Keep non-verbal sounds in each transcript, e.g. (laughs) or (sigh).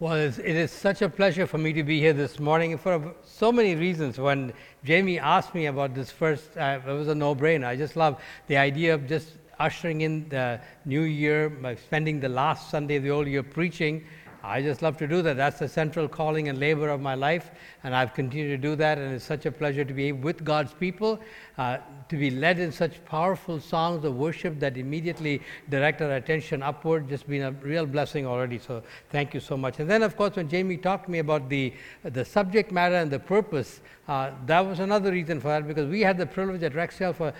Well, it's, such a pleasure for me to be here this morning for so many reasons. When Jamie asked me about this first, uh, it was a no brainer. I just love the idea of just ushering in the new year, by spending the last Sunday of the old year preaching I just love to do that. That's the central calling and labor of my life, and I've continued to do that. And it's such a pleasure to be with God's people, uh, to be led in such powerful songs of worship that immediately direct our attention upward. Just been a real blessing already. So thank you so much. And then, of course, when Jamie talked to me about the the subject matter and the purpose, uh, that was another reason for that because we had the privilege at Rexdale for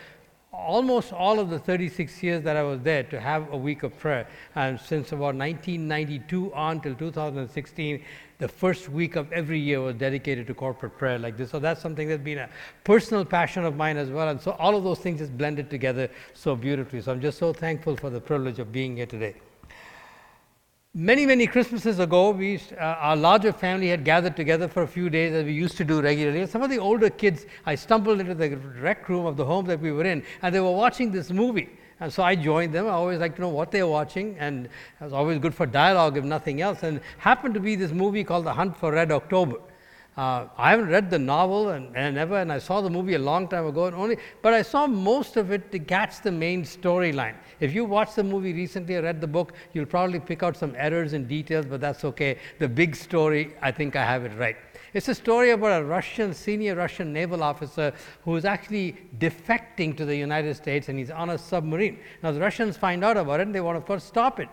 almost all of the 36 years that I was there to have a week of prayer. And since about 1992 on till 2016, the first week of every year was dedicated to corporate prayer like this. So that's something that's been a personal passion of mine as well. And so all of those things just blended together so beautifully. So I'm just so thankful for the privilege of being here today. Many, many Christmases ago, we uh, our larger family had gathered together for a few days as we used to do regularly. And some of the older kids, I stumbled into the rec room of the home that we were in, and they were watching this movie. And so I joined them. I always like to know what they're watching, and it was always good for dialogue, if nothing else. And happened to be this movie called The Hunt for Red October. Uh, I haven't read the novel and, and never, and I saw the movie a long time ago, and only, but I saw most of it to catch the main storyline. If you watched the movie recently or read the book, you'll probably pick out some errors and details, but that's okay. The big story, I think I have it right. It's a story about a Russian, senior Russian naval officer who is actually defecting to the United States and he's on a submarine. Now, the Russians find out about it and they want, of course, stop it.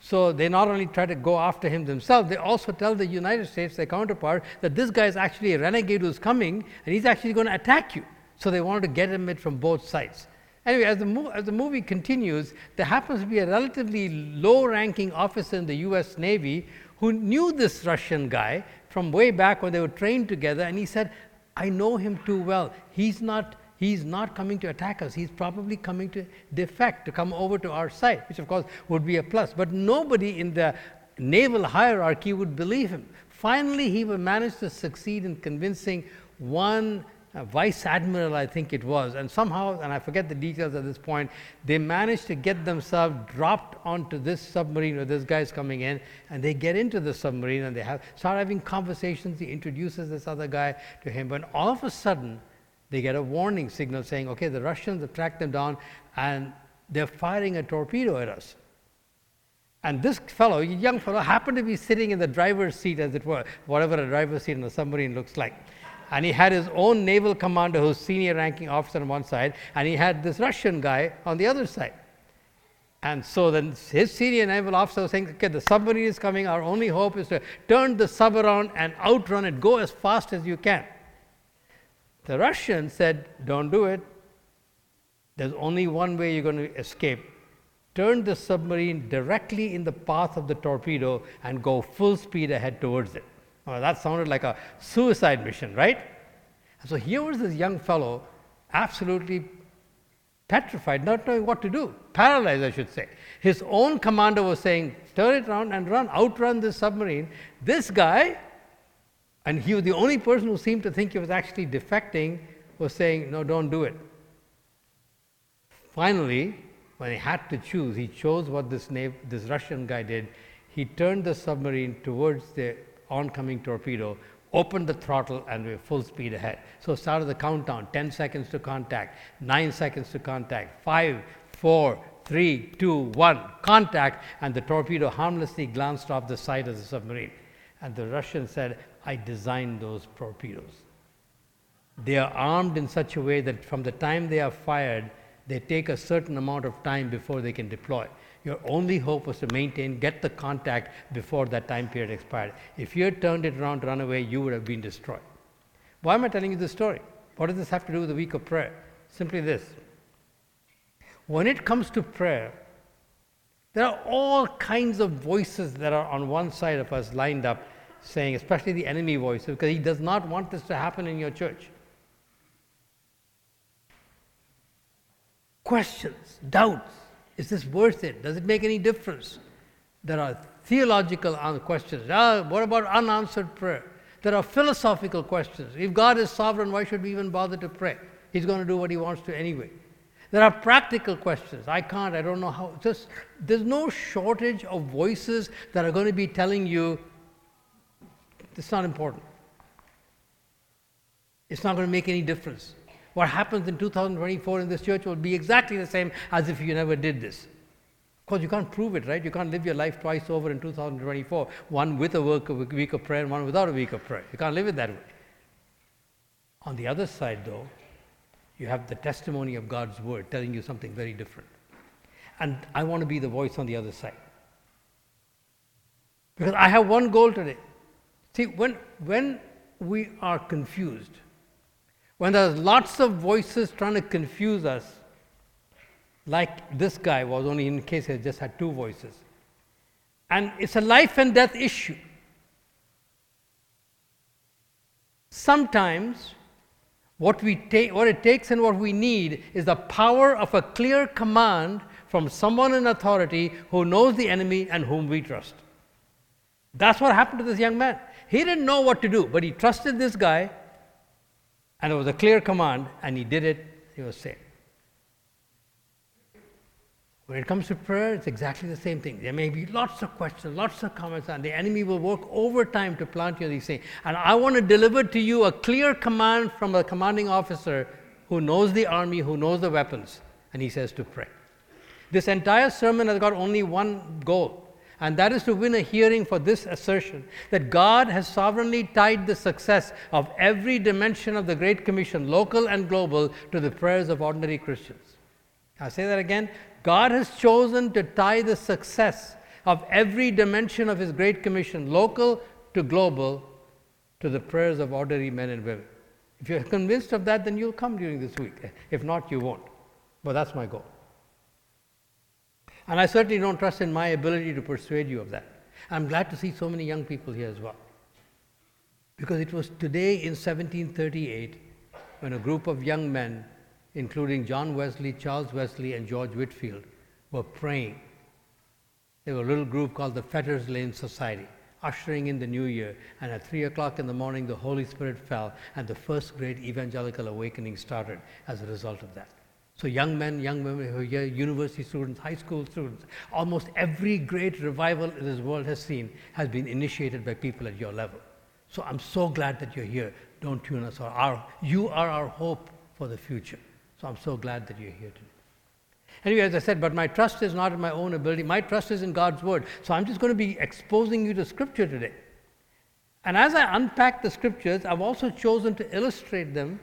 So they not only try to go after him themselves, they also tell the United States, their counterpart, that this guy is actually a renegade who's coming and he's actually going to attack you. So they wanted to get him it from both sides. Anyway, as the, mo- as the movie continues, there happens to be a relatively low ranking officer in the US Navy who knew this Russian guy from way back when they were trained together, and he said, I know him too well. He's not He's not coming to attack us. He's probably coming to defect, to come over to our side, which of course would be a plus. But nobody in the naval hierarchy would believe him. Finally, he would manage to succeed in convincing one uh, vice admiral, I think it was, and somehow, and I forget the details at this point, they managed to get themselves dropped onto this submarine where this guy's coming in, and they get into the submarine and they have start having conversations. He introduces this other guy to him, but all of a sudden, they get a warning signal saying, okay, the Russians have tracked them down and they're firing a torpedo at us. And this fellow, young fellow, happened to be sitting in the driver's seat, as it were, whatever a driver's seat in a submarine looks like. And he had his own naval commander, who's senior ranking officer on one side, and he had this Russian guy on the other side. And so then his senior naval officer was saying, okay, the submarine is coming. Our only hope is to turn the sub around and outrun it. Go as fast as you can. The Russians said, Don't do it. There's only one way you're going to escape. Turn the submarine directly in the path of the torpedo and go full speed ahead towards it. Well, that sounded like a suicide mission, right? So here was this young fellow, absolutely petrified, not knowing what to do, paralyzed, I should say. His own commander was saying, Turn it around and run, outrun this submarine. This guy and he was the only person who seemed to think he was actually defecting, was saying, No, don't do it. Finally, when he had to choose, he chose what this, nav- this Russian guy did. He turned the submarine towards the oncoming torpedo, opened the throttle, and we were full speed ahead. So started the countdown 10 seconds to contact, 9 seconds to contact, 5, 4, 3, 2, 1, contact, and the torpedo harmlessly glanced off the side of the submarine. And the Russian said, I designed those torpedoes. They are armed in such a way that from the time they are fired, they take a certain amount of time before they can deploy. Your only hope was to maintain, get the contact before that time period expired. If you had turned it around run away, you would have been destroyed. Why am I telling you this story? What does this have to do with the week of prayer? Simply this. When it comes to prayer, there are all kinds of voices that are on one side of us lined up saying, especially the enemy voice, because he does not want this to happen in your church. Questions, doubts. Is this worth it? Does it make any difference? There are theological questions. Ah, what about unanswered prayer? There are philosophical questions. If God is sovereign, why should we even bother to pray? He's going to do what he wants to anyway. There are practical questions. I can't, I don't know how. Just, there's no shortage of voices that are going to be telling you It's not important. It's not going to make any difference. What happens in 2024 in this church will be exactly the same as if you never did this. Of course, you can't prove it, right? You can't live your life twice over in 2024, one with a week of prayer and one without a week of prayer. You can't live it that way. On the other side, though, you have the testimony of God's word telling you something very different. And I want to be the voice on the other side. Because I have one goal today. See, when, when we are confused, when there's lots of voices trying to confuse us, like this guy was, only in case he just had two voices, and it's a life and death issue. Sometimes what, we take, what it takes and what we need is the power of a clear command from someone in authority who knows the enemy and whom we trust. That's what happened to this young man. He didn't know what to do, but he trusted this guy, and it was a clear command, and he did it. He was saved. When it comes to prayer, it's exactly the same thing. There may be lots of questions, lots of comments, and the enemy will work overtime to plant you these things. And I want to deliver to you a clear command from a commanding officer who knows the army, who knows the weapons, and he says to pray. This entire sermon has got only one goal, and that is to win a hearing for this assertion that God has sovereignly tied the success of every dimension of the Great Commission, local and global, to the prayers of ordinary Christians. I'll say that again. God has chosen to tie the success of every dimension of His Great Commission, local to global, to the prayers of ordinary men and women. If you're convinced of that, then you'll come during this week. If not, you won't. But that's my goal. And I certainly don't trust in my ability to persuade you of that. I'm glad to see so many young people here as well. Because it was today in 1738 when a group of young men, including John Wesley, Charles Wesley, and George Whitefield, were praying. They were a little group called the Fetters Lane Society, ushering in the new year. And at 3 o'clock in the morning, the Holy Spirit fell, and the first great evangelical awakening started as a result of that. So, young men, young women university students, high school students, almost every great revival this world has seen has been initiated by people at your level. So, I'm so glad that you're here. Don't tune us out. Our, you are our hope for the future. So, I'm so glad that you're here today. Anyway, as I said, but my trust is not in my own ability. My trust is in God's Word. So, I'm just going to be exposing you to Scripture today. And as I unpack the Scriptures, I've also chosen to illustrate them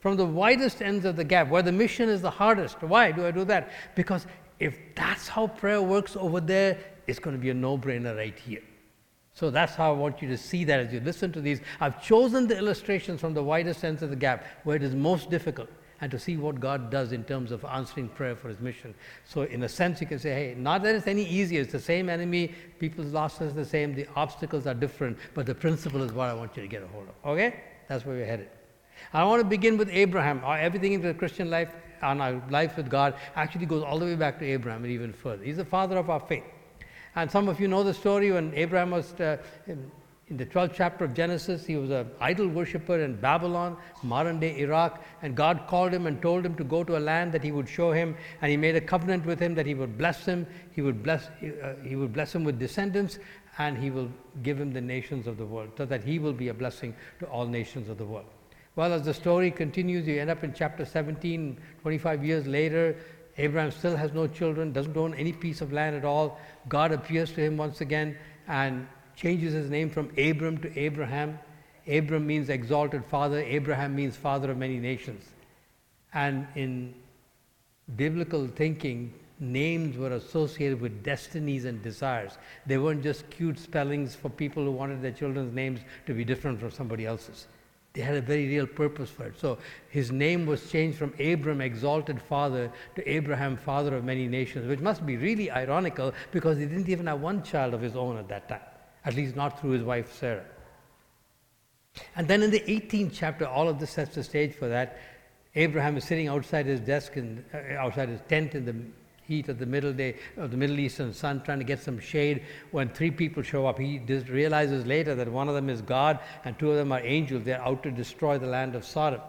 from the widest ends of the gap, where the mission is the hardest. Why do I do that? Because if that's how prayer works over there, it's going to be a no brainer right here. So that's how I want you to see that as you listen to these. I've chosen the illustrations from the widest ends of the gap, where it is most difficult, and to see what God does in terms of answering prayer for His mission. So, in a sense, you can say, hey, not that it's any easier, it's the same enemy, people's losses are the same, the obstacles are different, but the principle is what I want you to get a hold of. Okay? That's where we're headed. I want to begin with Abraham. Uh, everything in the Christian life and our life with God actually goes all the way back to Abraham and even further. He's the father of our faith. And some of you know the story when Abraham was uh, in, in, the 12th chapter of Genesis, he was an idol worshiper in Babylon, modern day Iraq, and God called him and told him to go to a land that he would show him, and he made a covenant with him that he would bless him, he would bless, uh, he would bless him with descendants, and he will give him the nations of the world, so that he will be a blessing to all nations of the world. Well, as the story continues, you end up in chapter 17, 25 years later. Abraham still has no children, doesn't own any piece of land at all. God appears to him once again and changes his name from Abram to Abraham. Abram means exalted father, Abraham means father of many nations. And in biblical thinking, names were associated with destinies and desires. They weren't just cute spellings for people who wanted their children's names to be different from somebody else's. They had a very real purpose for it. So his name was changed from Abram, exalted father, to Abraham, father of many nations, which must be really ironical because he didn't even have one child of his own at that time, at least not through his wife Sarah. And then in the 18th chapter, all of this sets the stage for that. Abraham is sitting outside his desk and uh, outside his tent in the heat of the middle day of the Middle Eastern sun, trying to get some shade. When three people show up, he realizes later that one of them is God and two of them are angels. They're out to destroy the land of Sodom.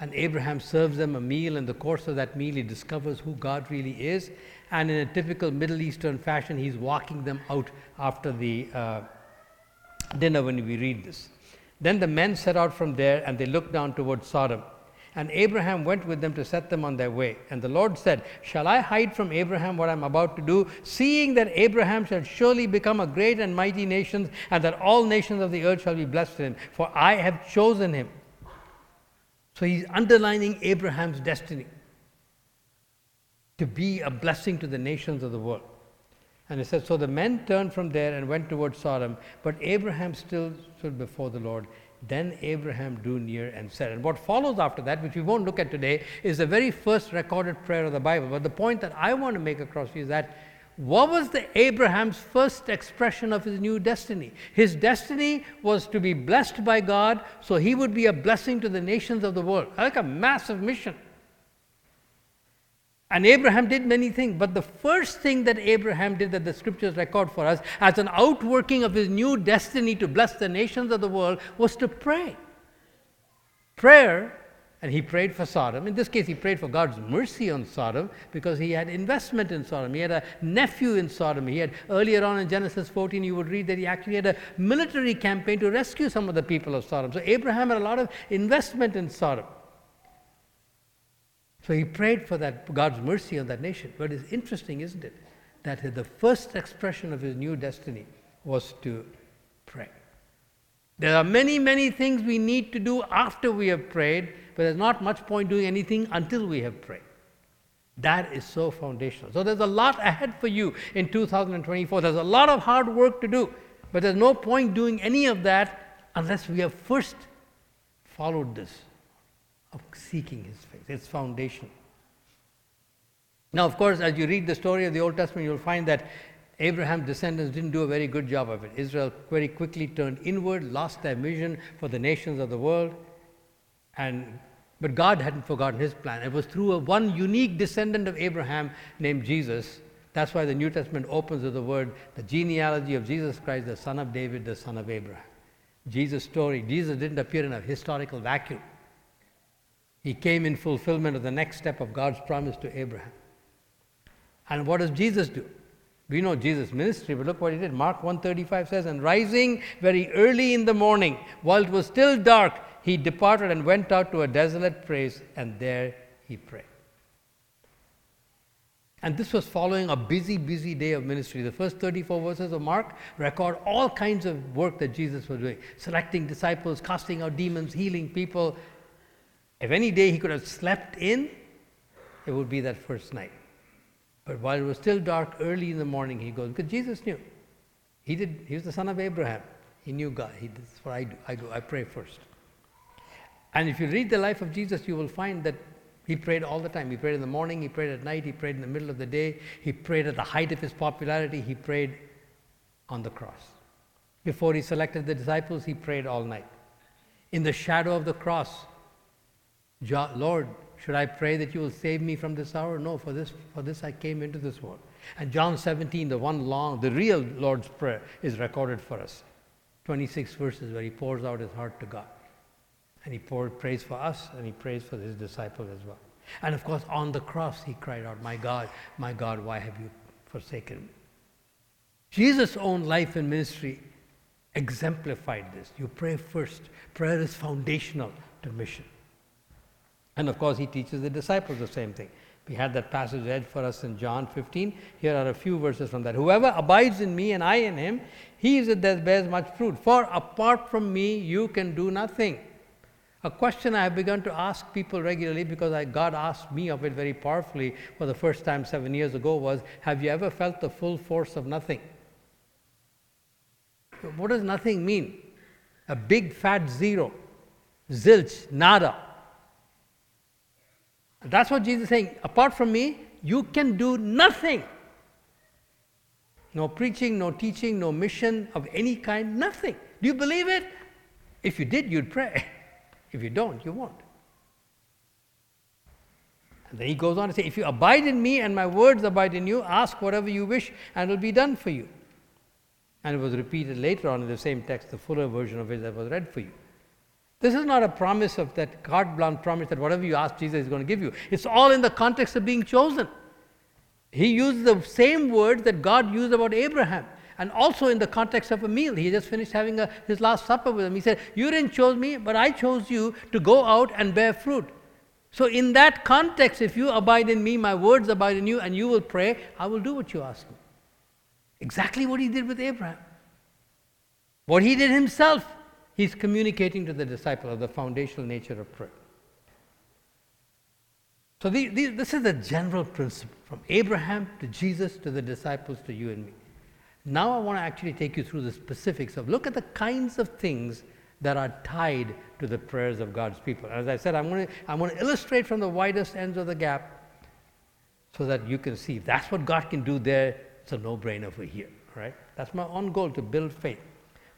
And Abraham serves them a meal. In the course of that meal, he discovers who God really is. And in a typical Middle Eastern fashion, he's walking them out after the uh, dinner when we read this. Then the men set out from there and they looked down towards Sodom. And Abraham went with them to set them on their way. And the Lord said, Shall I hide from Abraham what I am about to do, seeing that Abraham shall surely become a great and mighty nation, and that all nations of the earth shall be blessed in him? For I have chosen him. So he's underlining Abraham's destiny to be a blessing to the nations of the world. And he says, So the men turned from there and went towards Sodom, but Abraham still stood before the Lord. Then Abraham drew near and said, and what follows after that, which we won't look at today, is the very first recorded prayer of the Bible. But the point that I want to make across is that what was the Abraham's first expression of his new destiny? His destiny was to be blessed by God, so he would be a blessing to the nations of the world. Like a massive mission. And Abraham did many things, but the first thing that Abraham did that the scriptures record for us as an outworking of his new destiny to bless the nations of the world was to pray. Prayer, and he prayed for Sodom. In this case, he prayed for God's mercy on Sodom because he had investment in Sodom. He had a nephew in Sodom. He had, earlier on in Genesis 14, you would read that he actually had a military campaign to rescue some of the people of Sodom. So Abraham had a lot of investment in Sodom. So he prayed for that God's mercy on that nation. But it's interesting, isn't it, that the first expression of his new destiny was to pray. There are many, many things we need to do after we have prayed, but there's not much point doing anything until we have prayed. That is so foundational. So there's a lot ahead for you in 2024. There's a lot of hard work to do, but there's no point doing any of that unless we have first followed this of seeking his face. It's foundation. Now, of course, as you read the story of the Old Testament, you'll find that Abraham's descendants didn't do a very good job of it. Israel very quickly turned inward, lost their vision for the nations of the world, and but God hadn't forgotten his plan. It was through a one unique descendant of Abraham named Jesus. That's why the New Testament opens with the word, the genealogy of Jesus Christ, the son of David, the son of Abraham. Jesus' story, Jesus didn't appear in a historical vacuum. He came in fulfillment of the next step of God's promise to Abraham. And what does Jesus do? We know Jesus' ministry, but look what he did. Mark 135 says, And rising very early in the morning, while it was still dark, he departed and went out to a desolate place, and there he prayed. And this was following a busy, busy day of ministry. The first 34 verses of Mark record all kinds of work that Jesus was doing selecting disciples, casting out demons, healing people, if any day he could have slept in, it would be that first night. But while it was still dark, early in the morning, he goes, because Jesus knew. He did, he was the son of Abraham. He knew God. He, this is what I do. I do. I pray first. And if you read the life of Jesus, you will find that he prayed all the time. He prayed in the morning, he prayed at night, he prayed in the middle of the day, he prayed at the height of his popularity, he prayed on the cross. Before he selected the disciples, he prayed all night. In the shadow of the cross, Lord, should I pray that you will save me from this hour? No, for this, for this I came into this world. And John 17, the one long, the real Lord's Prayer, is recorded for us. 26 verses where he pours out his heart to God. And he prays for us and he prays for his disciples as well. And of course, on the cross, he cried out, My God, my God, why have you forsaken me? Jesus' own life and ministry exemplified this. You pray first. Prayer is foundational to mission. And of course, he teaches the disciples the same thing. We had that passage read for us in John 15. Here are a few verses from that. Whoever abides in me and I in him, he is it that bears much fruit. For apart from me, you can do nothing. A question I have begun to ask people regularly because I, God asked me of it very powerfully for the first time seven years ago was Have you ever felt the full force of nothing? What does nothing mean? A big fat zero, zilch, nada. That's what Jesus is saying. Apart from me, you can do nothing. No preaching, no teaching, no mission of any kind, nothing. Do you believe it? If you did, you'd pray. If you don't, you won't. And then he goes on to say, If you abide in me and my words abide in you, ask whatever you wish and it will be done for you. And it was repeated later on in the same text, the fuller version of it that was read for you. This is not a promise of that carte blanche promise that whatever you ask, Jesus is going to give you. It's all in the context of being chosen. He used the same words that God used about Abraham. and also in the context of a meal. He just finished having a, his last supper with him. He said, You didn't choose me, but I chose you to go out and bear fruit. So, in that context, if you abide in me, my words abide in you, and you will pray, I will do what you ask me. Exactly what he did with Abraham. What he did himself, he's communicating to the disciple of the foundational nature of prayer. So, the, the, this is the general principle from Abraham to Jesus to the disciples to you and me. Now, I want to actually take you through the specifics of look at the kinds of things that are tied to the prayers of God's people. As I said, I'm going to, I'm going to illustrate from the widest ends of the gap so that you can see that's what God can do there, it's a no brainer for here. Right? That's my own goal to build faith.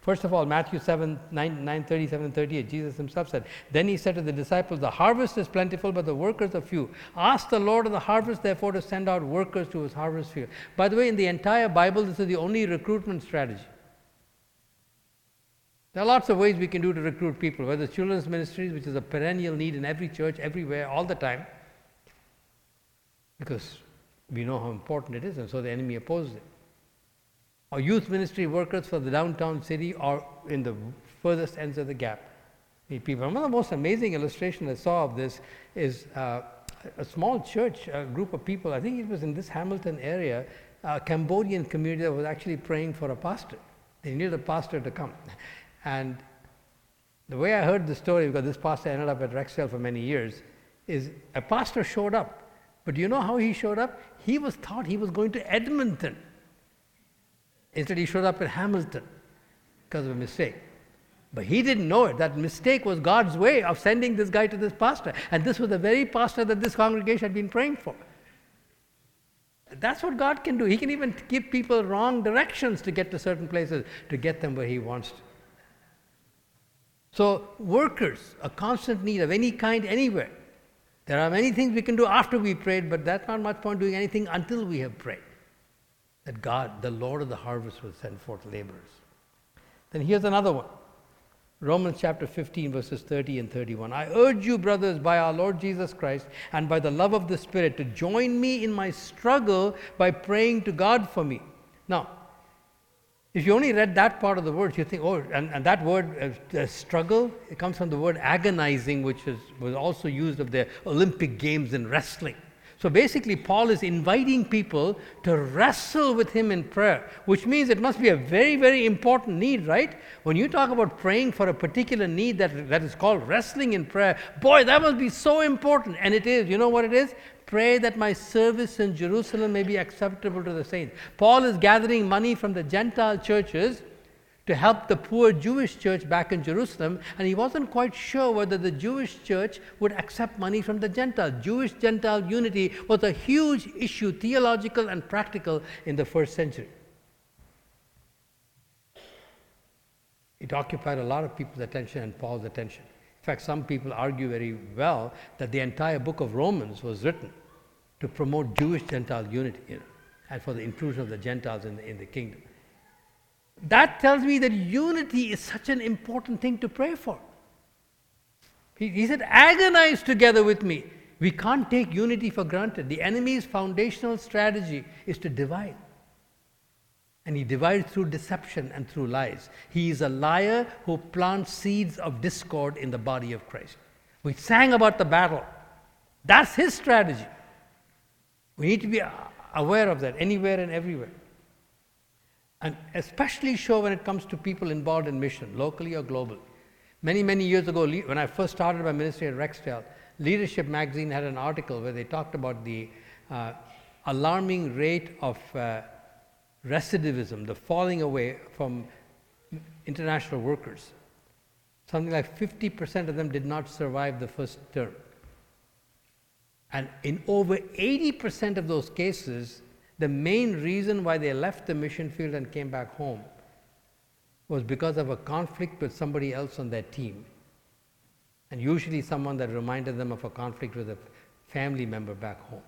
First of all, Matthew 7, 9, 9 37, 38, Jesus himself said, Then he said to the disciples, The harvest is plentiful, but the workers are few. Ask the Lord of the harvest, therefore, to send out workers to his harvest field. By the way, in the entire Bible, this is the only recruitment strategy. There are lots of ways we can do to recruit people, whether children's ministries, which is a perennial need in every church, everywhere, all the time, because we know how important it is, and so the enemy opposes it. Or youth ministry workers for the downtown city or in the furthest ends of the gap. People. One of the most amazing illustrations I saw of this is uh, a small church, a group of people, I think it was in this Hamilton area, a Cambodian community that was actually praying for a pastor. They needed a pastor to come. And the way I heard the story, because this pastor ended up at Rexdale for many years, is a pastor showed up. But do you know how he showed up? He was thought he was going to Edmonton. Instead, he showed up at Hamilton because of a mistake. But he didn't know it. That mistake was God's way of sending this guy to this pastor. And this was the very pastor that this congregation had been praying for. That's what God can do. He can even give people wrong directions to get to certain places, to get them where He wants to. So, workers, a constant need of any kind, anywhere. There are many things we can do after we prayed, but that's not much point doing anything until we have prayed. That God, the Lord of the harvest, will send forth laborers. Then here's another one Romans chapter 15, verses 30 and 31. I urge you, brothers, by our Lord Jesus Christ and by the love of the Spirit, to join me in my struggle by praying to God for me. Now, if you only read that part of the words, you think, oh, and, and that word, uh, struggle, it comes from the word agonizing, which is, was also used of the Olympic Games in wrestling. So basically, Paul is inviting people to wrestle with him in prayer, which means it must be a very, very important need, right? When you talk about praying for a particular need that, that is called wrestling in prayer, boy, that must be so important. And it is. You know what it is? Pray that my service in Jerusalem may be acceptable to the saints. Paul is gathering money from the Gentile churches to help the poor Jewish church back in Jerusalem, and he wasn't quite sure whether the Jewish church would accept money from the Gentile. Jewish Gentile unity was a huge issue, theological and practical, in the first century. It occupied a lot of people's attention and Paul's attention. In fact, some people argue very well that the entire book of Romans was written to promote Jewish Gentile unity you know, and for the inclusion of the Gentiles in the, in the kingdom. That tells me that unity is such an important thing to pray for. He, he said, agonize together with me. We can't take unity for granted. The enemy's foundational strategy is to divide. And he divides through deception and through lies. He is a liar who plants seeds of discord in the body of Christ. We sang about the battle. That's his strategy. We need to be aware of that anywhere and everywhere. And especially sure when it comes to people involved in mission, locally or globally. Many, many years ago, when I first started my ministry at Rexdale, Leadership magazine had an article where they talked about the uh, alarming rate of uh, recidivism, the falling away from international workers. Something like 50% of them did not survive the first term. And in over 80% of those cases, the main reason why they left the mission field and came back home was because of a conflict with somebody else on their team. And usually someone that reminded them of a conflict with a family member back home.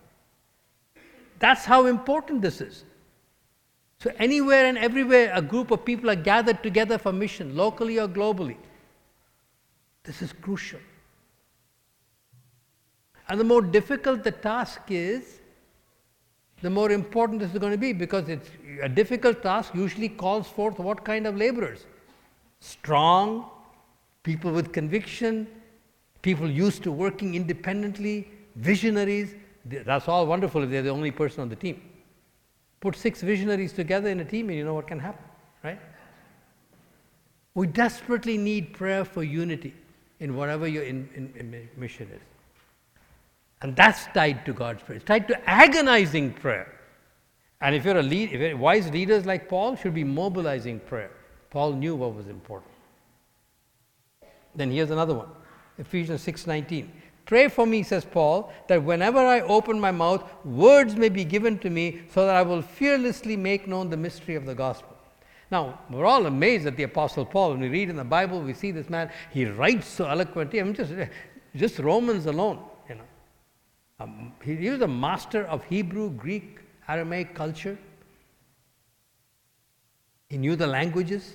That's how important this is. So, anywhere and everywhere a group of people are gathered together for mission, locally or globally, this is crucial. And the more difficult the task is, the more important this is going to be because it's a difficult task usually calls forth what kind of laborers? Strong, people with conviction, people used to working independently, visionaries. That's all wonderful if they're the only person on the team. Put six visionaries together in a team and you know what can happen, right? We desperately need prayer for unity in whatever your in, in, in mission is. And that's tied to God's prayer. It's tied to agonizing prayer. And if you're a lead, if you're wise leaders like Paul, should be mobilizing prayer. Paul knew what was important. Then here's another one. Ephesians 6:19. Pray for me, says Paul, that whenever I open my mouth, words may be given to me so that I will fearlessly make known the mystery of the gospel. Now, we're all amazed at the Apostle Paul. When we read in the Bible, we see this man, he writes so eloquently. I mean, just, just Romans alone. Um, he, he was a master of Hebrew, Greek, Aramaic culture. He knew the languages.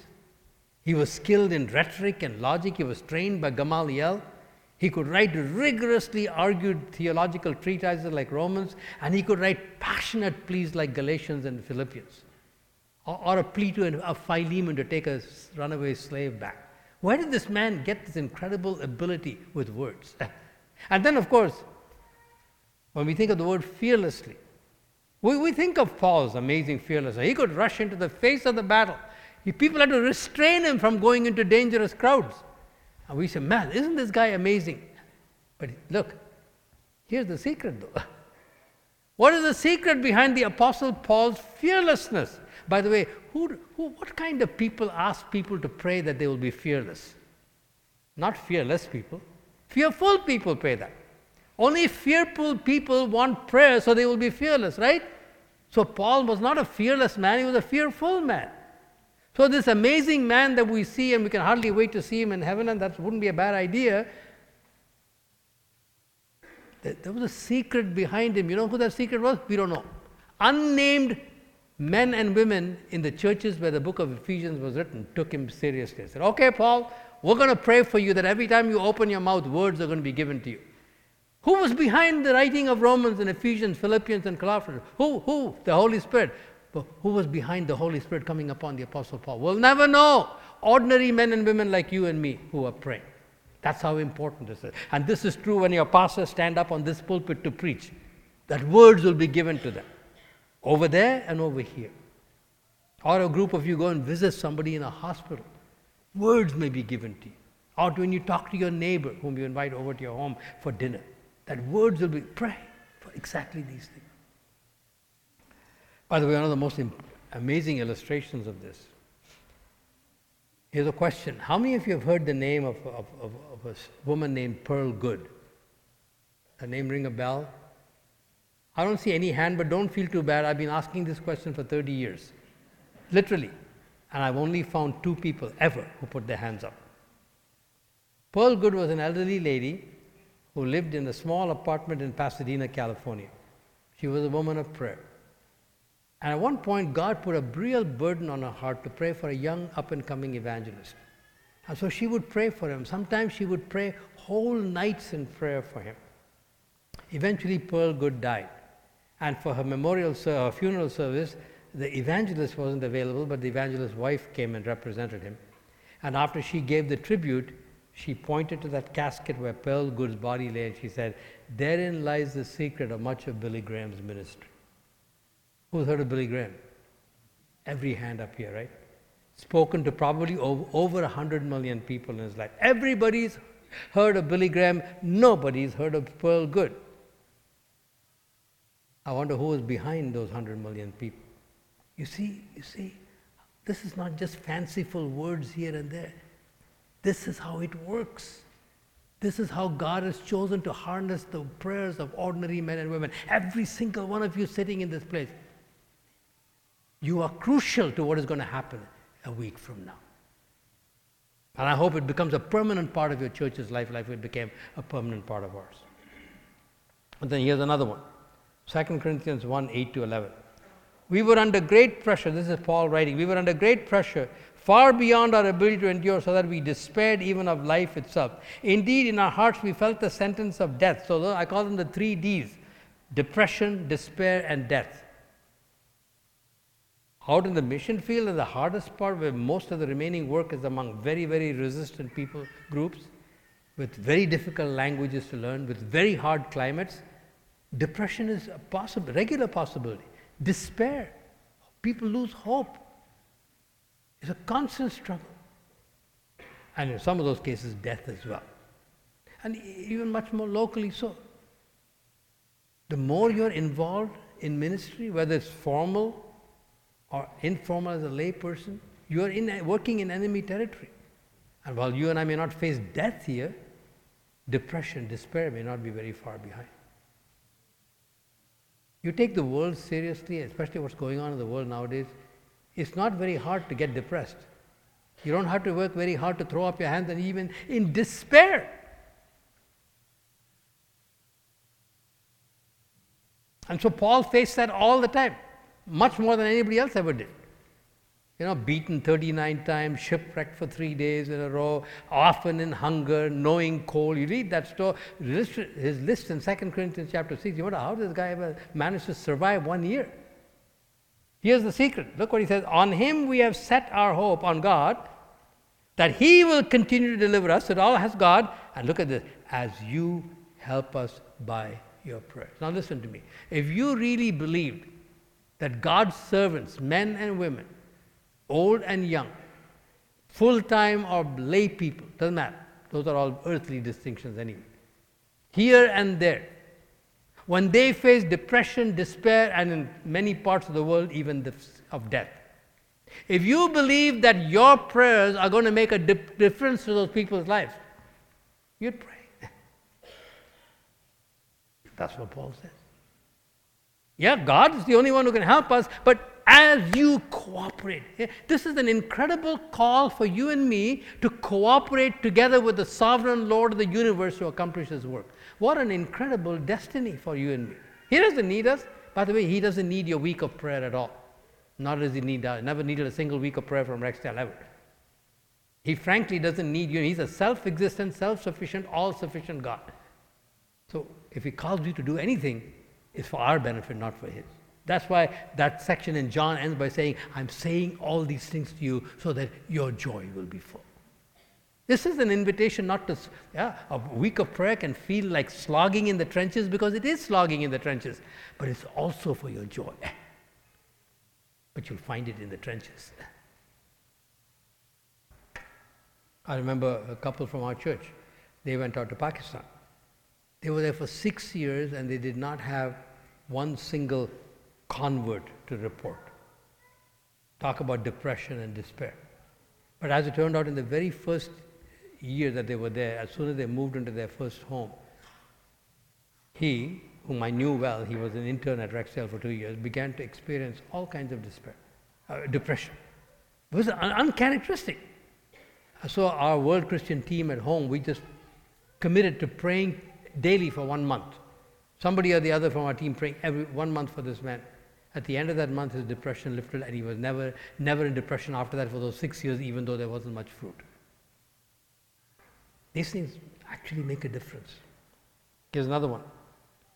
He was skilled in rhetoric and logic. He was trained by Gamaliel. He could write rigorously argued theological treatises like Romans, and he could write passionate pleas like Galatians and Philippians, or, or a plea to a Philemon to take a runaway slave back. Where did this man get this incredible ability with words? (laughs) and then, of course, when we think of the word fearlessly, we, we think of Paul's amazing fearlessness. He could rush into the face of the battle. He, people had to restrain him from going into dangerous crowds. And we say, man, isn't this guy amazing? But look, here's the secret though. (laughs) What is the secret behind the Apostle Paul's fearlessness? By the way, who, who, what kind of people ask people to pray that they will be fearless? Not fearless people. Fearful people pray that. Only fearful people want prayer so they will be fearless, right? So Paul was not a fearless man, he was a fearful man. So, this amazing man that we see, and we can hardly wait to see him in heaven, and that wouldn't be a bad idea. There was a secret behind him. You know who that secret was? We don't know. Unnamed men and women in the churches where the book of Ephesians was written took him seriously. They Said, Okay, Paul, we're going to pray for you that every time you open your mouth, words are going to be given to you. Who was behind the writing of Romans and Ephesians, Philippians, and Colossians? Who? Who? The Holy Spirit. But who was behind the Holy Spirit coming upon the Apostle Paul? We'll never know. Ordinary men and women like you and me who are praying. That's how important this is. And this is true when your pastors stand up on this pulpit to preach, that words will be given to them over there and over here. Or a group of you go and visit somebody in a hospital, words may be given to you. Or when you talk to your neighbor whom you invite over to your home for dinner, that words will be pray for exactly these things. By the way, one of the most amazing illustrations of this. Here's a question How many of you have heard the name of, of, of, of a woman named Pearl Goode? Her name ring a bell? I don't see any hand, but don't feel too bad. I've been asking this question for 30 years. Literally. And I've only found two people ever who put their hands up. Pearl Goode was an elderly lady who lived in a small apartment in Pasadena, California. She was a woman of prayer. And at one point, God put a real burden on her heart to pray for a young up and coming evangelist. And so she would pray for him. Sometimes she would pray whole nights in prayer for him. Eventually, Pearl Goode died. And for her memorial, her funeral service, the evangelist wasn't available, but the evangelist's wife came and represented him. And after she gave the tribute, she pointed to that casket where Pearl Goode's body lay and she said, Therein lies the secret of much of Billy Graham's ministry. Who's heard of Billy Graham? Every hand up here, right? Spoken to probably over, over 100 million people in his life. Everybody's heard of Billy Graham, nobody's heard of Pearl Goode. I wonder who is behind those 100 million people. You see, you see, this is not just fanciful words here and there. This is how it works. This is how God has chosen to harness the prayers of ordinary men and women. Every single one of you sitting in this place. You are crucial to what is going to happen a week from now. And I hope it becomes a permanent part of your church's life, like it became a permanent part of ours. And then here's another one 2 Corinthians 1 8 to 11. We were under great pressure. This is Paul writing. We were under great pressure, far beyond our ability to endure, so that we despaired even of life itself. Indeed, in our hearts, we felt the sentence of death. So I call them the three D's depression, despair, and death. Out in the mission field, in the hardest part where most of the remaining work is among very, very resistant people groups with very difficult languages to learn, with very hard climates, depression is a possible, regular possibility. Despair, people lose hope. It's a constant struggle. And in some of those cases, death as well. And even much more locally so. The more you're involved in ministry, whether it's formal or informal as a layperson, you are in, working in enemy territory. And while you and I may not face death here, depression, despair may not be very far behind. You take the world seriously, especially what's going on in the world nowadays, it's not very hard to get depressed. You don't have to work very hard to throw up your hands and even in despair. And so Paul faced that all the time, much more than anybody else ever did. You know, beaten 39 times, shipwrecked for three days in a row, often in hunger, knowing cold. You read that story, his list in 2 Corinthians chapter 6. You wonder how this guy ever manage to survive one year? Here's the secret. Look what he says On him we have set our hope, on God, that he will continue to deliver us. It all has God. And look at this as you help us by your prayers. Now, listen to me. If you really believed that God's servants, men and women, old and young, full time or lay people, doesn't matter. Those are all earthly distinctions anyway. Here and there, when they face depression, despair, and in many parts of the world, even the, of death. If you believe that your prayers are going to make a difference to those people's lives, you'd pray. (laughs) That's what Paul says. Yeah, God is the only one who can help us, but as you cooperate. This is an incredible call for you and me to cooperate together with the sovereign Lord of the universe to accomplish His work. What an incredible destiny for you and me. He doesn't need us. By the way, He doesn't need your week of prayer at all. Nor does He need, uh, never needed a single week of prayer from Rexdale ever. He frankly doesn't need you. He's a self existent, self sufficient, all sufficient God. So if He calls you to do anything, it's for our benefit, not for His. That's why that section in John ends by saying, I'm saying all these things to you so that your joy will be full. This is an invitation not to, yeah, a week of prayer can feel like slogging in the trenches because it is slogging in the trenches, but it's also for your joy. But you'll find it in the trenches. I remember a couple from our church, they went out to Pakistan. They were there for six years and they did not have one single convert to report. Talk about depression and despair. But as it turned out, in the very first year that they were there, as soon as they moved into their first home, he, whom I knew well, he was an intern at Rexdale for two years, began to experience all kinds of despair, uh, depression. It was un- uncharacteristic. So our World Christian team at home, we just committed to praying daily for one month. Somebody or the other from our team praying every one month for this man. At the end of that month, his depression lifted, and he was never, never in depression after that for those six years, even though there wasn't much fruit. These things actually make a difference. Here's another one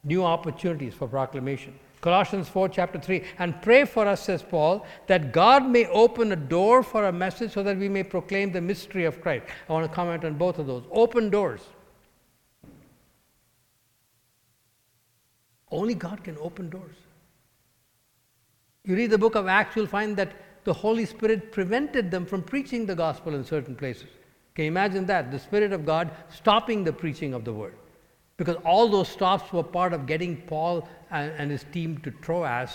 new opportunities for proclamation. Colossians 4, chapter 3. And pray for us, says Paul, that God may open a door for a message so that we may proclaim the mystery of Christ. I want to comment on both of those. Open doors. Only God can open doors. You read the book of Acts, you'll find that the Holy Spirit prevented them from preaching the gospel in certain places. Can you imagine that? The Spirit of God stopping the preaching of the word. Because all those stops were part of getting Paul and, and his team to Troas,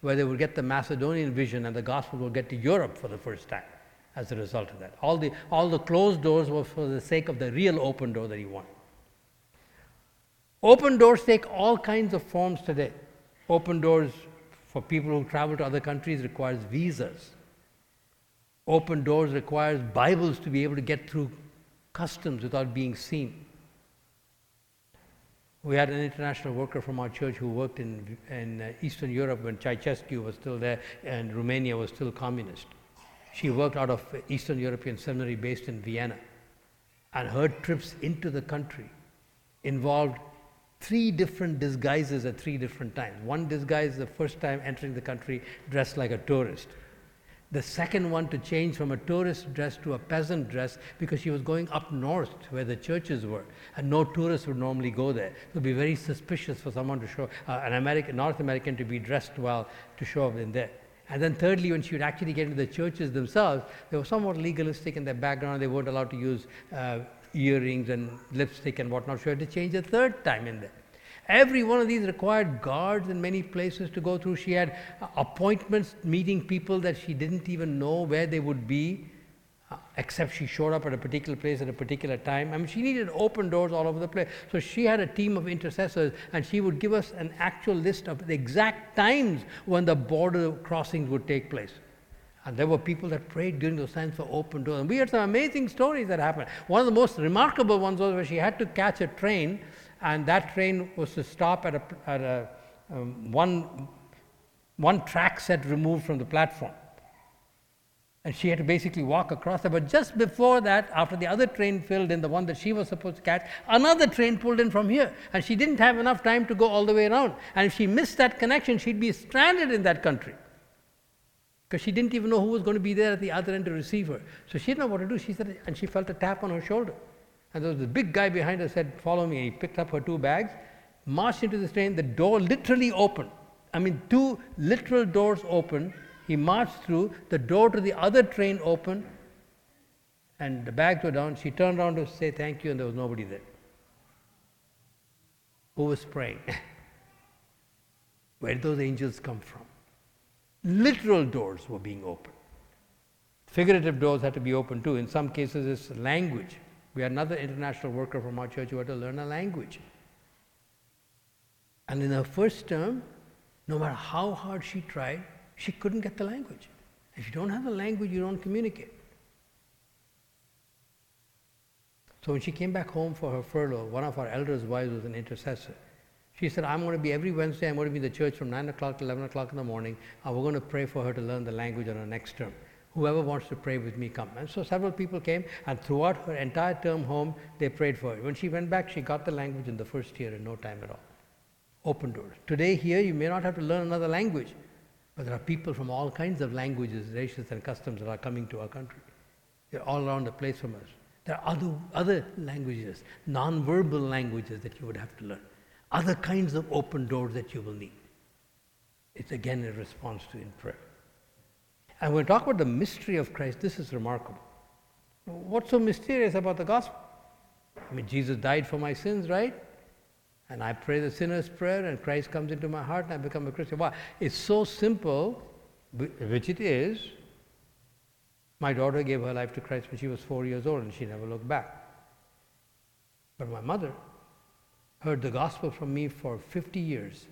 where they would get the Macedonian vision and the gospel would get to Europe for the first time as a result of that. All the, all the closed doors were for the sake of the real open door that he wanted. Open doors take all kinds of forms today. Open doors for people who travel to other countries requires visas. Open doors requires Bibles to be able to get through customs without being seen. We had an international worker from our church who worked in, in uh, Eastern Europe when Ceausescu was still there and Romania was still communist. She worked out of Eastern European Seminary based in Vienna. And her trips into the country involved three different disguises at three different times. One disguise the first time entering the country dressed like a tourist. The second one to change from a tourist dress to a peasant dress because she was going up north where the churches were, and no tourists would normally go there. It would be very suspicious for someone to show, uh, an American, North American to be dressed well to show up in there. And then thirdly, when she would actually get into the churches themselves, they were somewhat legalistic in their background. They weren't allowed to use uh, earrings and lipstick and whatnot. She had to change a third time in there. Every one of these required guards in many places to go through. She had appointments meeting people that she didn't even know where they would be, uh, except she showed up at a particular place at a particular time. I mean, she needed open doors all over the place. So she had a team of intercessors, and she would give us an actual list of the exact times when the border crossings would take place. And there were people that prayed during those times for open doors. And we had some amazing stories that happened. One of the most remarkable ones was where she had to catch a train and that train was to stop at a, at a um, one, one track set removed from the platform. And she had to basically walk across it. But just before that, after the other train filled in, the one that she was supposed to catch, another train pulled in from here. And she didn't have enough time to go all the way around. And if she missed that connection, she'd be stranded in that country. Because she didn't even know who was going to be there at the other end to receive her. So she didn't know what to do. She said, and she felt a tap on her shoulder. And there was a big guy behind her said, Follow me. And he picked up her two bags, marched into the train. The door literally opened. I mean, two literal doors opened. He marched through. The door to the other train opened. And the bags were down. She turned around to say thank you, and there was nobody there. Who was praying? (laughs) Where did those angels come from? Literal doors were being opened. Figurative doors had to be opened too. In some cases, it's language. We had another international worker from our church who had to learn a language. And in her first term, no matter how hard she tried, she couldn't get the language. If you don't have the language, you don't communicate. So when she came back home for her furlough, one of our elders' wives was an intercessor. She said, I'm going to be every Wednesday, I'm going to be in the church from 9 o'clock to 11 o'clock in the morning, and we're going to pray for her to learn the language on her next term. Whoever wants to pray with me, come. And so several people came, and throughout her entire term home, they prayed for her. When she went back, she got the language in the first year in no time at all. Open doors. Today, here, you may not have to learn another language, but there are people from all kinds of languages, races, and customs that are coming to our country. They're all around the place from us. There are other, other languages, non-verbal languages that you would have to learn, other kinds of open doors that you will need. It's again a response to in prayer. And when we talk about the mystery of Christ, this is remarkable. What's so mysterious about the gospel? I mean, Jesus died for my sins, right? And I pray the sinner's prayer, and Christ comes into my heart, and I become a Christian. Wow, it's so simple, which it is. My daughter gave her life to Christ when she was four years old, and she never looked back. But my mother heard the gospel from me for 50 years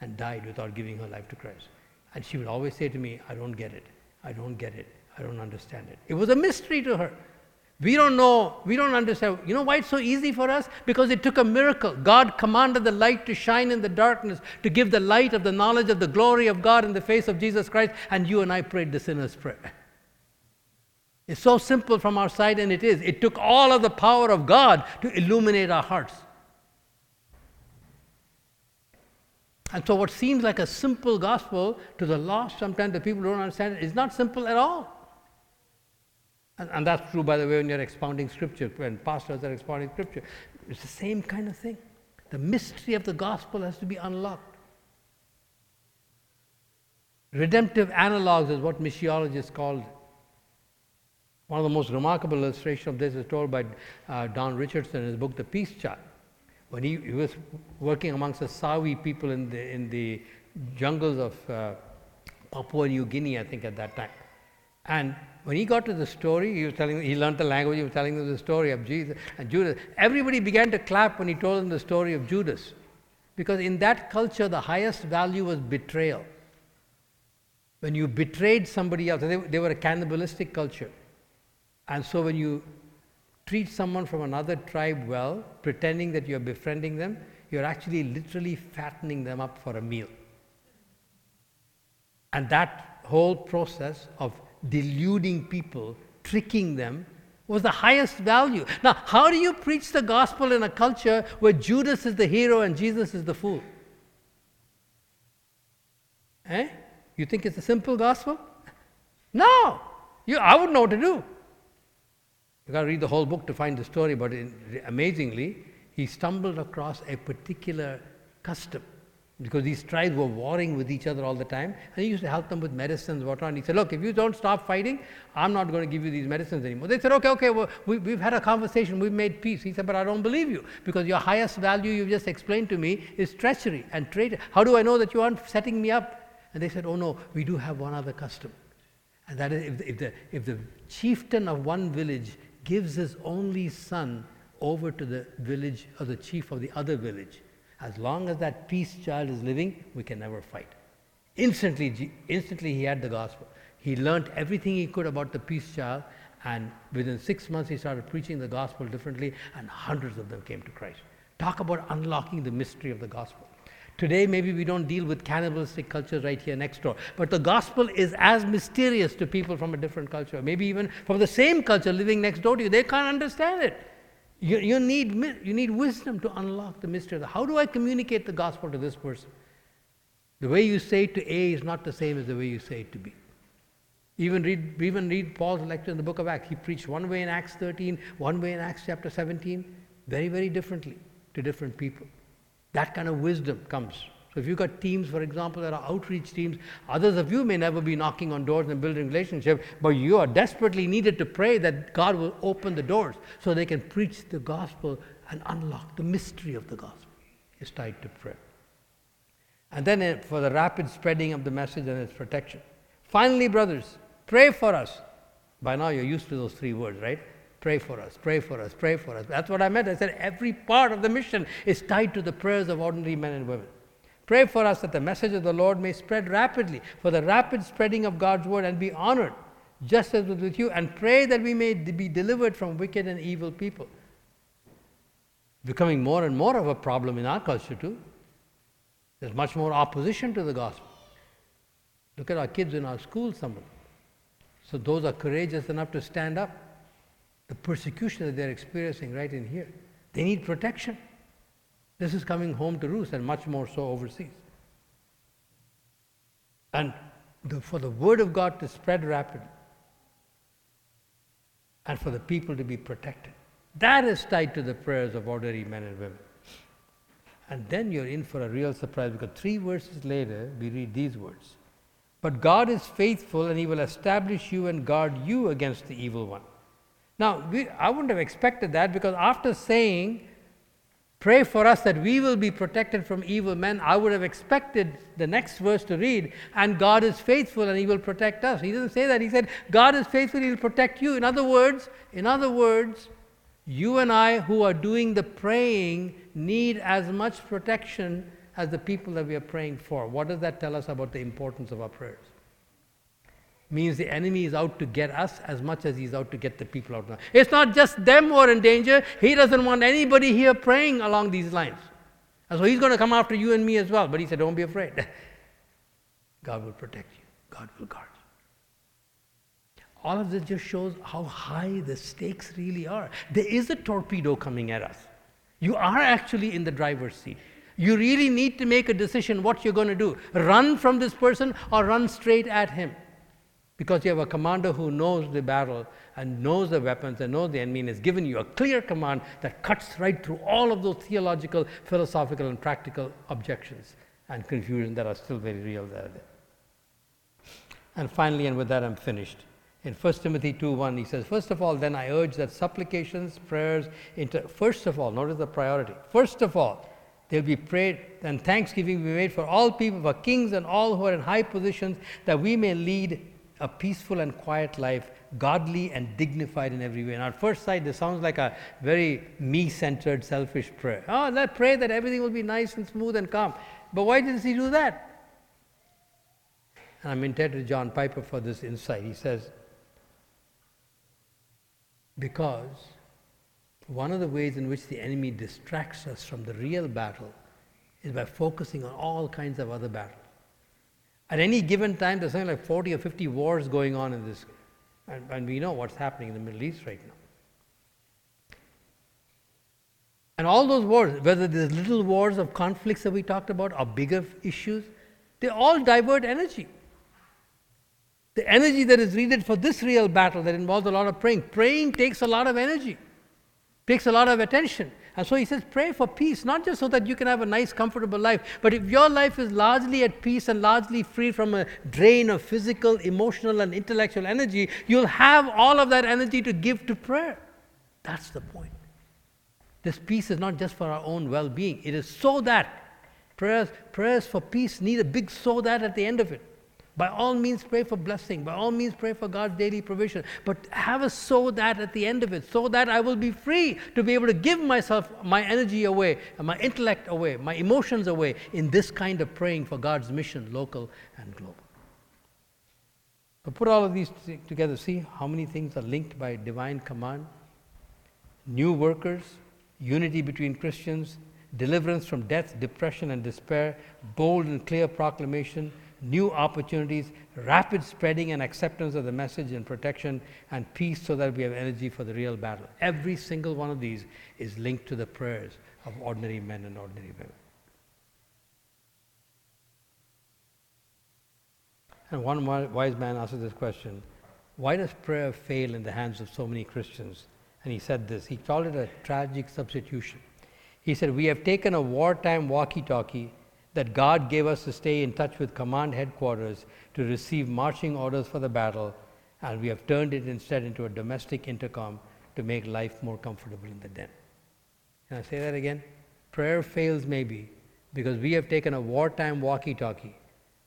and died without giving her life to Christ. And she would always say to me, I don't get it. I don't get it. I don't understand it. It was a mystery to her. We don't know, we don't understand. You know why it's so easy for us? Because it took a miracle. God commanded the light to shine in the darkness, to give the light of the knowledge of the glory of God in the face of Jesus Christ, and you and I prayed the sinner's prayer. It's so simple from our side, and it is. It took all of the power of God to illuminate our hearts. And so, what seems like a simple gospel to the lost, sometimes the people don't understand it, is not simple at all. And, and that's true, by the way, when you're expounding scripture, when pastors are expounding scripture. It's the same kind of thing. The mystery of the gospel has to be unlocked. Redemptive analogs is what missiologists call it. One of the most remarkable illustrations of this is told by uh, Don Richardson in his book, The Peace Child when he, he, was working amongst the Sawi people in the, in the jungles of uh, Papua New Guinea, I think, at that time. And when he got to the story, he was telling, he learned the language, he was telling them the story of Jesus and Judas. Everybody began to clap when he told them the story of Judas. Because in that culture, the highest value was betrayal. When you betrayed somebody else, they, they were a cannibalistic culture. And so when you treat someone from another tribe well, pretending that you're befriending them, you're actually literally fattening them up for a meal. And that whole process of deluding people, tricking them, was the highest value. Now, how do you preach the gospel in a culture where Judas is the hero and Jesus is the fool? Eh? You think it's a simple gospel? No, you, I would know what to do. You got to read the whole book to find the story, but in, amazingly, he stumbled across a particular custom because these tribes were warring with each other all the time. And he used to help them with medicines, whatnot. And he said, Look, if you don't stop fighting, I'm not going to give you these medicines anymore. They said, Okay, okay, well, we, we've had a conversation, we've made peace. He said, But I don't believe you because your highest value you've just explained to me is treachery and traitor. How do I know that you aren't setting me up? And they said, Oh no, we do have one other custom. And that is if if the, if the chieftain of one village gives his only son over to the village or the chief of the other village, as long as that peace child is living, we can never fight. Instantly, instantly he had the gospel. He learned everything he could about the peace child, and within six months he started preaching the gospel differently, and hundreds of them came to Christ. Talk about unlocking the mystery of the gospel. Today, maybe we don't deal with cannibalistic culture right here next door, but the gospel is as mysterious to people from a different culture, maybe even from the same culture living next door to you. They can't understand it. You, you, need, you need wisdom to unlock the mystery. How do I communicate the gospel to this person? The way you say it to A is not the same as the way you say it to B. Even read, even read Paul's lecture in the book of Acts. He preached one way in Acts 13, one way in Acts chapter 17, very, very differently to different people. That kind of wisdom comes so if you've got teams, for example, that are outreach teams, others of you may never be knocking on doors and building relationship, but you are desperately needed to pray that God will open the doors so they can preach the gospel and unlock the mystery of the gospel. It's tied to prayer. And then uh, for the rapid spreading of the message and its protection. Finally, brothers, pray for us. By now you're used to those three words, right? Pray for us, pray for us, pray for us. That's what I meant. I said every part of the mission is tied to the prayers of ordinary men and women. Pray for us that the message of the Lord may spread rapidly, for the rapid spreading of God's word and be honored, just as was with you, and pray that we may be delivered from wicked and evil people. Becoming more and more of a problem in our culture, too. There's much more opposition to the gospel. Look at our kids in our schools, some of them. So, those are courageous enough to stand up. The persecution that they're experiencing right in here, they need protection. This is coming home to roost, and much more so overseas. And the, for the Word of God to spread rapidly, and for the people to be protected. That is tied to the prayers of ordinary men and women. And then you're in for a real surprise because three verses later, we read these words But God is faithful, and He will establish you and guard you against the evil one. Now, we, I wouldn't have expected that because after saying, Pray for us that we will be protected from evil men. I would have expected the next verse to read, and God is faithful and he will protect us. He didn't say that. He said, God is faithful, he will protect you. In other words, in other words, you and I who are doing the praying need as much protection as the people that we are praying for. What does that tell us about the importance of our prayers? Means the enemy is out to get us as much as he's out to get the people out. It's not just them who are in danger. He doesn't want anybody here praying along these lines. And so he's going to come after you and me as well. But he said, Don't be afraid. (laughs) God will protect you, God will guard you. All of this just shows how high the stakes really are. There is a torpedo coming at us. You are actually in the driver's seat. You really need to make a decision what you're going to do run from this person or run straight at him. Because you have a commander who knows the battle and knows the weapons and knows the enemy and has given you a clear command that cuts right through all of those theological, philosophical, and practical objections and confusion that are still very real there. And finally, and with that I'm finished. In 1 Timothy 2:1, he says, First of all, then I urge that supplications, prayers, inter- first of all, notice the priority. First of all, they'll be prayed and thanksgiving be made for all people, for kings and all who are in high positions, that we may lead a peaceful and quiet life, godly and dignified in every way. And at first sight, this sounds like a very me centered, selfish prayer. Ah, oh, let pray that everything will be nice and smooth and calm. But why does he do that? And I'm indebted to John Piper for this insight. He says, because one of the ways in which the enemy distracts us from the real battle is by focusing on all kinds of other battles. At any given time, there's something like 40 or 50 wars going on in this. And, and we know what's happening in the Middle East right now. And all those wars, whether there's little wars of conflicts that we talked about or bigger issues, they all divert energy. The energy that is needed for this real battle that involves a lot of praying. Praying takes a lot of energy, takes a lot of attention. And so he says, pray for peace, not just so that you can have a nice, comfortable life, but if your life is largely at peace and largely free from a drain of physical, emotional, and intellectual energy, you'll have all of that energy to give to prayer. That's the point. This peace is not just for our own well being, it is so that prayers, prayers for peace need a big so that at the end of it. By all means, pray for blessing. By all means, pray for God's daily provision. But have a so that at the end of it, so that I will be free to be able to give myself, my energy away, my intellect away, my emotions away in this kind of praying for God's mission, local and global. But put all of these together, see how many things are linked by divine command. New workers, unity between Christians, deliverance from death, depression, and despair, bold and clear proclamation new opportunities, rapid spreading and acceptance of the message and protection, and peace so that we have energy for the real battle. Every single one of these is linked to the prayers of ordinary men and ordinary women. And one wise man asked this question Why does prayer fail in the hands of so many Christians? And he said this he called it a tragic substitution. He said, We have taken a wartime walkie talkie that God gave us to stay in touch with command headquarters to receive marching orders for the battle, and we have turned it instead into a domestic intercom to make life more comfortable in the den. Can I say that again? Prayer fails maybe because we have taken a wartime walkie talkie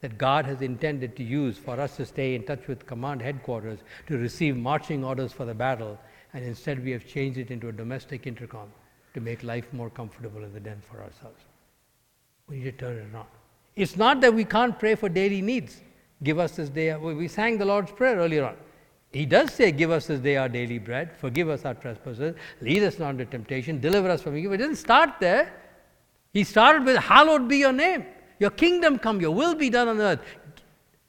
that God has intended to use for us to stay in touch with command headquarters to receive marching orders for the battle, and instead we have changed it into a domestic intercom to make life more comfortable in the den for ourselves. We need to turn it on. It's not that we can't pray for daily needs. Give us this day. We sang the Lord's Prayer earlier on. He does say, Give us this day our daily bread, forgive us our trespasses, lead us not into temptation, deliver us from evil. He didn't start there. He started with, Hallowed be your name. Your kingdom come, your will be done on earth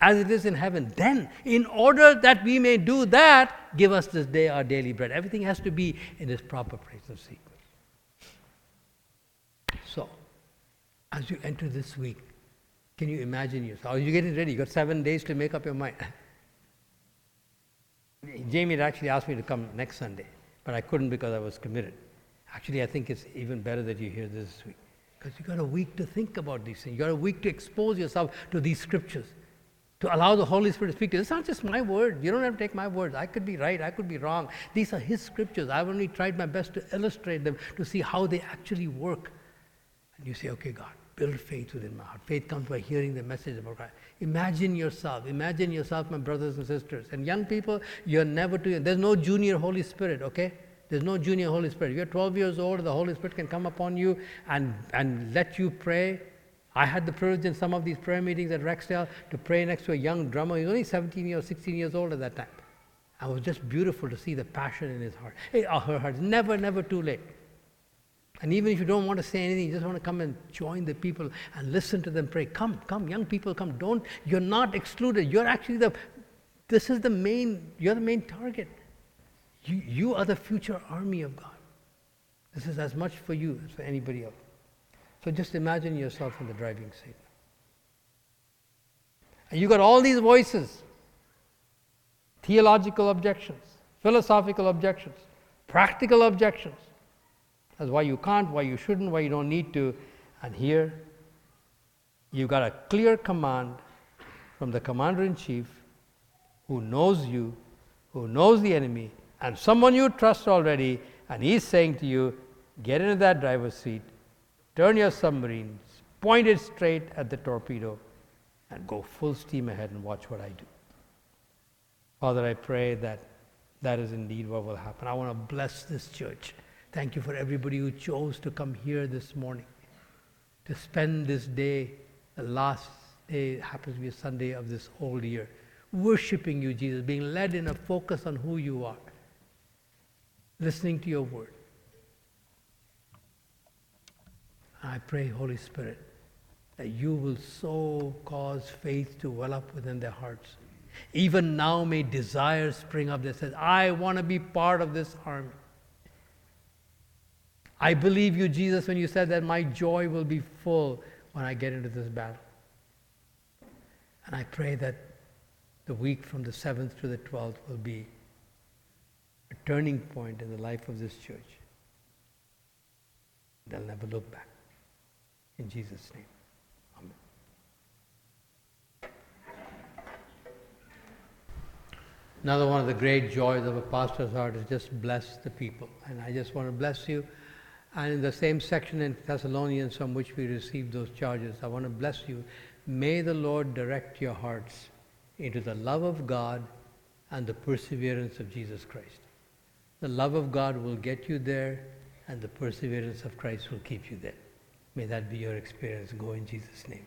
as it is in heaven. Then, in order that we may do that, give us this day our daily bread. Everything has to be in its proper place of sequence. So, as you enter this week, can you imagine yourself? Are you getting ready? You've got seven days to make up your mind. (laughs) Jamie had actually asked me to come next Sunday, but I couldn't because I was committed. Actually, I think it's even better that you hear this week because you've got a week to think about these things. You've got a week to expose yourself to these scriptures, to allow the Holy Spirit to speak to you. It's not just my word. You don't have to take my words. I could be right. I could be wrong. These are His scriptures. I've only tried my best to illustrate them to see how they actually work. And you say, okay, God, build faith within my heart. Faith comes by hearing the message about Christ. Imagine yourself. Imagine yourself, my brothers and sisters. And young people, you're never too young. There's no junior Holy Spirit, okay? There's no junior Holy Spirit. You're 12 years old, the Holy Spirit can come upon you and, and let you pray. I had the privilege in some of these prayer meetings at Rexdale to pray next to a young drummer. He was only 17 years, 16 years old at that time. And it was just beautiful to see the passion in his heart, or eh, her heart. Never, never too late. And even if you don't want to say anything, you just want to come and join the people and listen to them pray. Come, come, young people, come. Don't, you're not excluded. You're actually the, this is the main, you're the main target. You, you are the future army of God. This is as much for you as for anybody else. So just imagine yourself in the driving seat. And you got all these voices theological objections, philosophical objections, practical objections. That's why you can't, why you shouldn't, why you don't need to. And here, you've got a clear command from the commander in chief who knows you, who knows the enemy, and someone you trust already, and he's saying to you, get into that driver's seat, turn your submarine, point it straight at the torpedo, and go full steam ahead and watch what I do. Father, I pray that that is indeed what will happen. I want to bless this church. Thank you for everybody who chose to come here this morning to spend this day, the last day happens to be a Sunday of this whole year, worshiping you, Jesus, being led in a focus on who you are, listening to your word. I pray, Holy Spirit, that you will so cause faith to well up within their hearts. Even now, may desires spring up that says, I want to be part of this army. I believe you, Jesus, when you said that my joy will be full when I get into this battle. And I pray that the week from the 7th to the 12th will be a turning point in the life of this church. They'll never look back. In Jesus' name. Amen. Another one of the great joys of a pastor's heart is just bless the people. And I just want to bless you. And in the same section in Thessalonians from which we received those charges, I want to bless you. May the Lord direct your hearts into the love of God and the perseverance of Jesus Christ. The love of God will get you there, and the perseverance of Christ will keep you there. May that be your experience. Go in Jesus' name.